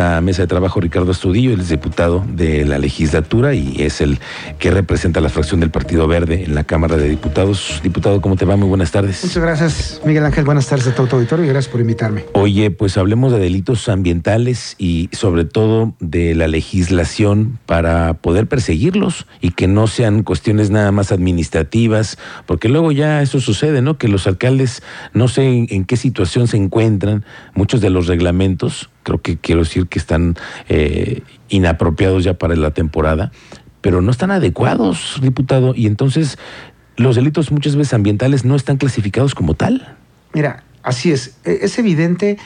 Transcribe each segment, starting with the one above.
la mesa de trabajo Ricardo Astudillo, él es diputado de la legislatura y es el que representa la fracción del Partido Verde en la Cámara de Diputados. Diputado, ¿cómo te va? Muy buenas tardes. Muchas gracias, Miguel Ángel. Buenas tardes a todo tu auditorio y gracias por invitarme. Oye, pues hablemos de delitos ambientales y sobre todo de la legislación para poder perseguirlos y que no sean cuestiones nada más administrativas, porque luego ya eso sucede, ¿no? Que los alcaldes no sé en, en qué situación se encuentran, muchos de los reglamentos creo que quiero decir que están eh, inapropiados ya para la temporada, pero no están adecuados, diputado, y entonces los delitos muchas veces ambientales no están clasificados como tal. Mira, así es, e, es evidente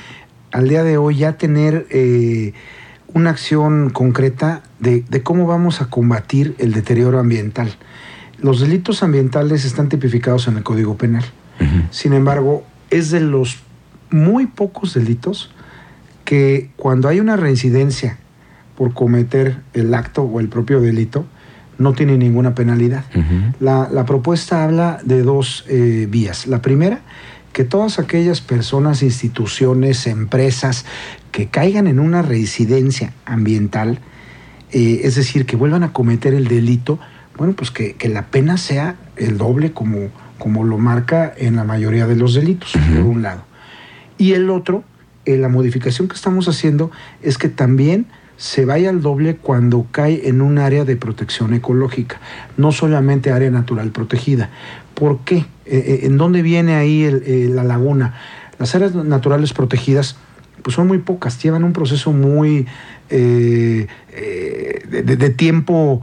al día de hoy ya tener eh, una acción concreta de, de cómo vamos a combatir el deterioro ambiental. Los delitos ambientales están tipificados en el Código Penal. Uh -huh. Sin embargo, es de los muy pocos delitos que cuando hay una reincidencia por cometer el acto o el propio delito, no tiene ninguna penalidad. Uh -huh. la, la, propuesta habla de dos eh, vías. La primera, que todas aquellas personas, instituciones, empresas que caigan en una reincidencia ambiental, eh, es decir, que vuelvan a cometer el delito, bueno, pues que, que la pena sea el doble como, como lo marca en la mayoría de los delitos, uh -huh. por un lado. Y el otro, eh, la modificación que estamos haciendo es que también se vaya al doble cuando cae en un área de protección ecológica, no solamente área natural protegida. ¿Por qué? Eh, eh ¿En dónde viene ahí el, eh, la laguna? Las áreas naturales protegidas pues son muy pocas, llevan un proceso muy eh, de, de, de, tiempo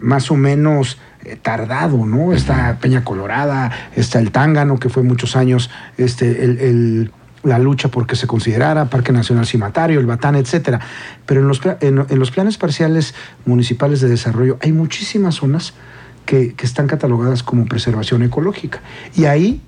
más o menos tardado, ¿no? Está Peña Colorada, está el Tángano, que fue muchos años este, el, el la lucha porque se considerara Parque Nacional Cimatario, el Batán, etcétera. Pero en los, en, los planes parciales municipales de desarrollo hay muchísimas zonas que, que, están catalogadas como preservación ecológica. Y ahí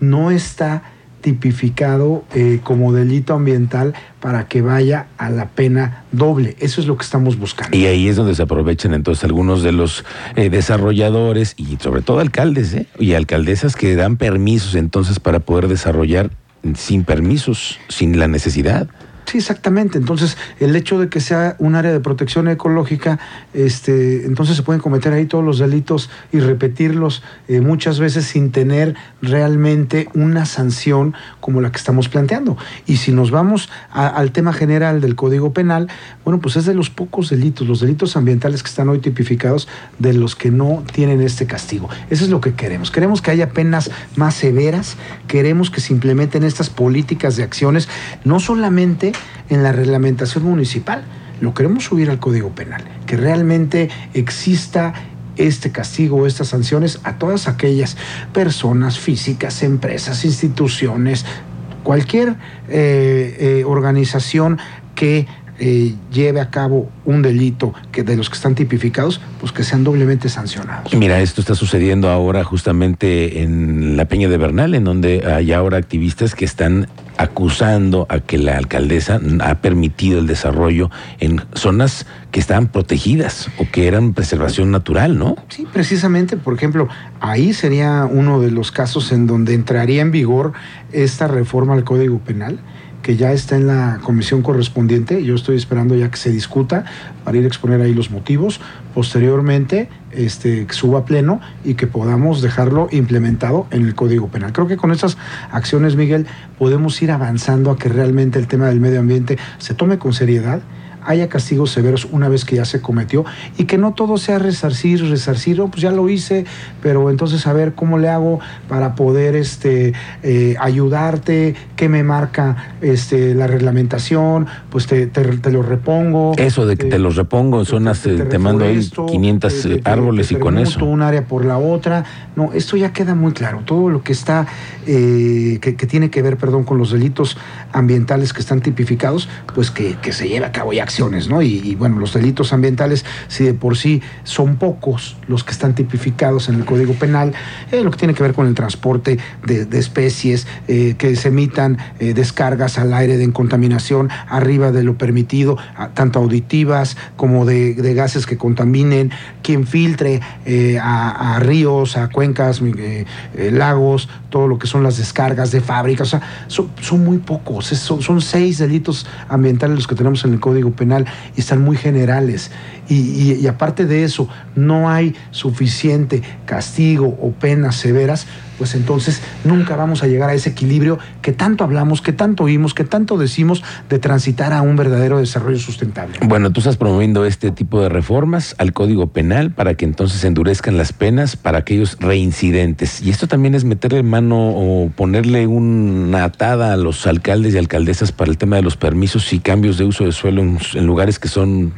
no está tipificado eh, como delito ambiental para que vaya a la pena doble. Eso es lo que estamos buscando. Y ahí es donde se aprovechan entonces algunos de los eh, desarrolladores y sobre todo alcaldes ¿eh? y alcaldesas que dan permisos entonces para poder desarrollar sin permisos, sin la necesidad. Sí, exactamente. Entonces, el hecho de que sea un área de protección ecológica, este, entonces se pueden cometer ahí todos los delitos y repetirlos eh, muchas veces sin tener realmente una sanción como la que estamos planteando. Y si nos vamos al tema general del Código Penal, bueno, pues es de los pocos delitos, los delitos ambientales que están hoy tipificados, de los que no tienen este castigo. Eso es lo que queremos. Queremos que haya penas más severas, queremos que se implementen estas políticas de acciones, no solamente en la reglamentación municipal. Lo queremos subir al Código Penal, que realmente exista este castigo, estas sanciones a todas aquellas personas físicas, empresas, instituciones, cualquier eh, eh, organización que eh, lleve a cabo un delito que de los que están tipificados, pues que sean doblemente sancionados. Mira, esto está sucediendo ahora justamente en la Peña de Bernal, en donde hay ahora activistas que están acusando a que la alcaldesa ha permitido el desarrollo en zonas que estaban protegidas o que eran preservación natural, ¿no? Sí, precisamente, por ejemplo, ahí sería uno de los casos en donde entraría en vigor esta reforma al Código Penal que ya está en la comisión correspondiente. Yo estoy esperando ya que se discuta para ir a exponer ahí los motivos. Posteriormente, este, que suba a pleno y que podamos dejarlo implementado en el Código Penal. Creo que con estas acciones, Miguel, podemos ir avanzando a que realmente el tema del medio ambiente se tome con seriedad haya castigos severos una vez que ya se cometió y que no todo sea resarcir, resarcir, oh, pues ya lo hice, pero entonces a ver cómo le hago para poder este, eh, ayudarte, qué me marca este, la reglamentación, pues te, te, te lo repongo. Eso de que te, te los repongo en zonas, te, te, mando ahí 500 árboles y con eso. un área por la otra. No, esto ya queda muy claro. Todo lo que está, eh, que, que, tiene que ver, perdón, con los delitos ambientales que están tipificados, pues que, que se lleve a cabo ya ¿no? Y, bueno, los delitos ambientales, si de por sí son pocos los que están tipificados en el Código Penal, eh, lo que tiene que ver con el transporte de, especies, eh, que se emitan eh, descargas al aire de contaminación arriba de lo permitido, tanto auditivas como de, gases que contaminen, quien filtre a, ríos, a cuencas, lagos, todo lo que son las descargas de fábricas, o sea, son, muy pocos, son, son seis delitos ambientales los que tenemos en el Código Penal y están muy generales. Y, aparte de eso, no hay suficiente castigo o penas severas, pues entonces nunca vamos a llegar a ese equilibrio que tanto hablamos, que tanto oímos, que tanto decimos de transitar a un verdadero desarrollo sustentable. Bueno, tú estás promoviendo este tipo de reformas al Código Penal para que entonces endurezcan las penas para aquellos reincidentes. Y esto también es meterle mano o ponerle una atada a los alcaldes y alcaldesas para el tema de los permisos y cambios de uso de suelo en lugares que son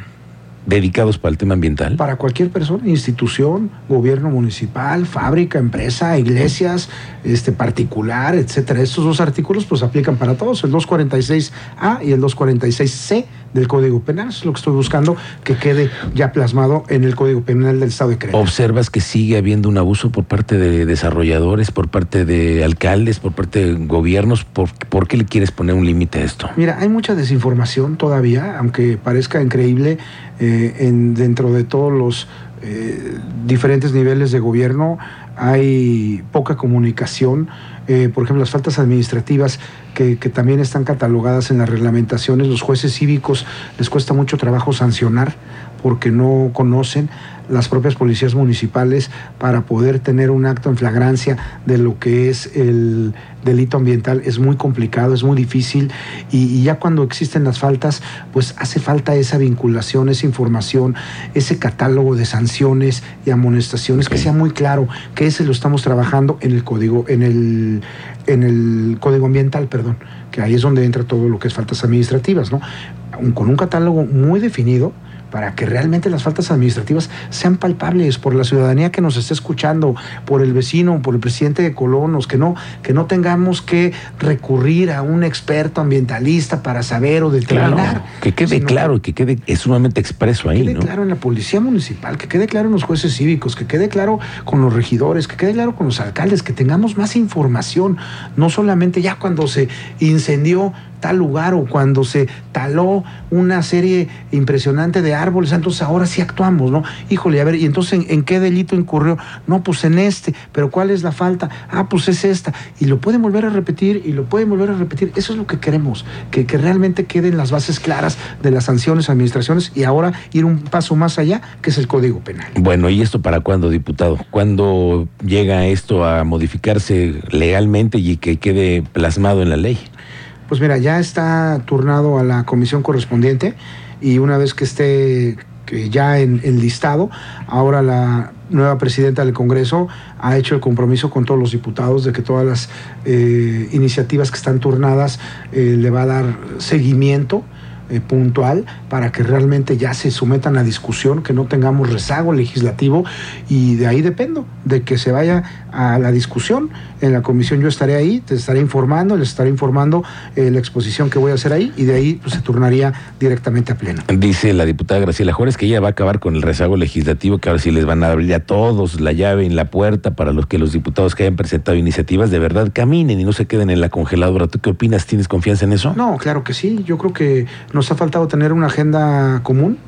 dedicados para el tema ambiental? Para cualquier persona, institución, gobierno municipal, fábrica, empresa, iglesias, este particular, etcétera. Estos dos artículos pues aplican para todos, el 246A y el 246C del Código Penal. Eso es lo que estoy buscando que quede ya plasmado en el Código Penal del Estado de Querétaro. ¿Observas que sigue habiendo un abuso por parte de desarrolladores, por parte de alcaldes, por parte de gobiernos? ¿Por, por qué le quieres poner un límite a esto? Mira, hay mucha desinformación todavía, aunque parezca increíble, eh, en, dentro de todos los eh, diferentes niveles de gobierno hay poca comunicación. Eh, por ejemplo, las faltas administrativas que, que, también están catalogadas en las reglamentaciones, los jueces cívicos les cuesta mucho trabajo sancionar porque no conocen las propias policías municipales para poder tener un acto en flagrancia de lo que es el delito ambiental. Es muy complicado, es muy difícil y, ya cuando existen las faltas, pues hace falta esa vinculación, esa información, ese catálogo de sanciones y amonestaciones que sea muy claro, que ese lo estamos trabajando en el código, en el, en el código ambiental, perdón, que ahí es donde entra todo lo que es faltas administrativas, ¿no? Con un catálogo muy definido, para que realmente las faltas administrativas sean palpables por la ciudadanía que nos esté escuchando, por el vecino, por el presidente de Colonos, que no, que no tengamos que recurrir a un experto ambientalista para saber o determinar. que quede claro, que quede es sumamente expreso ahí. Que quede claro en la policía municipal, que quede claro en los jueces cívicos, que quede claro con los regidores, que quede claro con los alcaldes, que tengamos más información, no solamente ya cuando se incendió lugar o cuando se taló una serie impresionante de árboles, entonces ahora sí actuamos, ¿no? Híjole, a ver, ¿y entonces en, qué delito incurrió? No, pues en este, pero ¿cuál es la falta? Ah, pues es esta. Y lo pueden volver a repetir y lo pueden volver a repetir. Eso es lo que queremos, que, que realmente queden las bases claras de las sanciones, administraciones y ahora ir un paso más allá, que es el Código Penal. Bueno, ¿y esto para cuándo, diputado? ¿Cuándo llega esto a modificarse legalmente y que quede plasmado en la ley? Pues mira, ya está turnado a la comisión correspondiente y una vez que esté ya en, el listado, ahora la nueva presidenta del Congreso ha hecho el compromiso con todos los diputados de que todas las eh, iniciativas que están turnadas eh, le va a dar seguimiento eh, puntual para que realmente ya se sometan a discusión, que no tengamos rezago legislativo y de ahí dependo, de que se vaya a la discusión. En la comisión yo estaré ahí, te estaré informando, les estaré informando eh, la exposición que voy a hacer ahí y de ahí pues, se turnaría directamente a pleno. Dice la diputada Graciela Juárez que ella va a acabar con el rezago legislativo, que ahora sí les van a abrir a todos la llave en la puerta para los que los diputados que hayan presentado iniciativas de verdad caminen y no se queden en la congeladora. ¿Tú qué opinas? ¿Tienes confianza en eso? No, claro que sí. Yo creo que nos ha faltado tener una agenda común.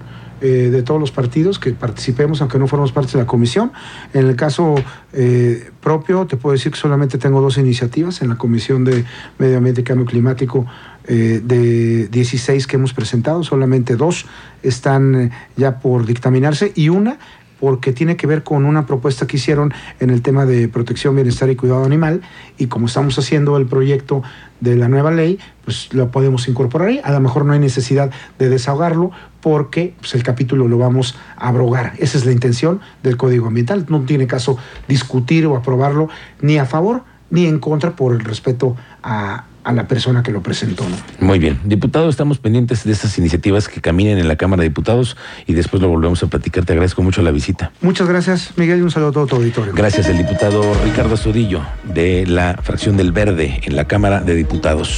Eh, de todos los partidos que participemos, aunque no formamos parte de la comisión. En el caso eh, propio, te puedo decir que solamente tengo dos iniciativas en la Comisión de Medio Ambiente y Cambio Climático. Eh, de 16 que hemos presentado, solamente dos están ya por dictaminarse y una porque tiene que ver con una propuesta que hicieron en el tema de protección, bienestar y cuidado animal, y como estamos haciendo el proyecto de la nueva ley, pues lo podemos incorporar ahí. A lo mejor no hay necesidad de desahogarlo porque pues, el capítulo lo vamos a abrogar. Esa es la intención del Código Ambiental. No tiene caso discutir o aprobarlo ni a favor ni en contra por el respeto a, a la persona que lo presentó. Muy bien. Diputado, estamos pendientes de estas iniciativas que caminen en la Cámara de Diputados y después lo volvemos a platicar. Te agradezco mucho la visita. Muchas gracias, Miguel, y un saludo a todo tu auditorio. Gracias, el diputado Ricardo Sudillo, de la fracción del Verde en la Cámara de Diputados.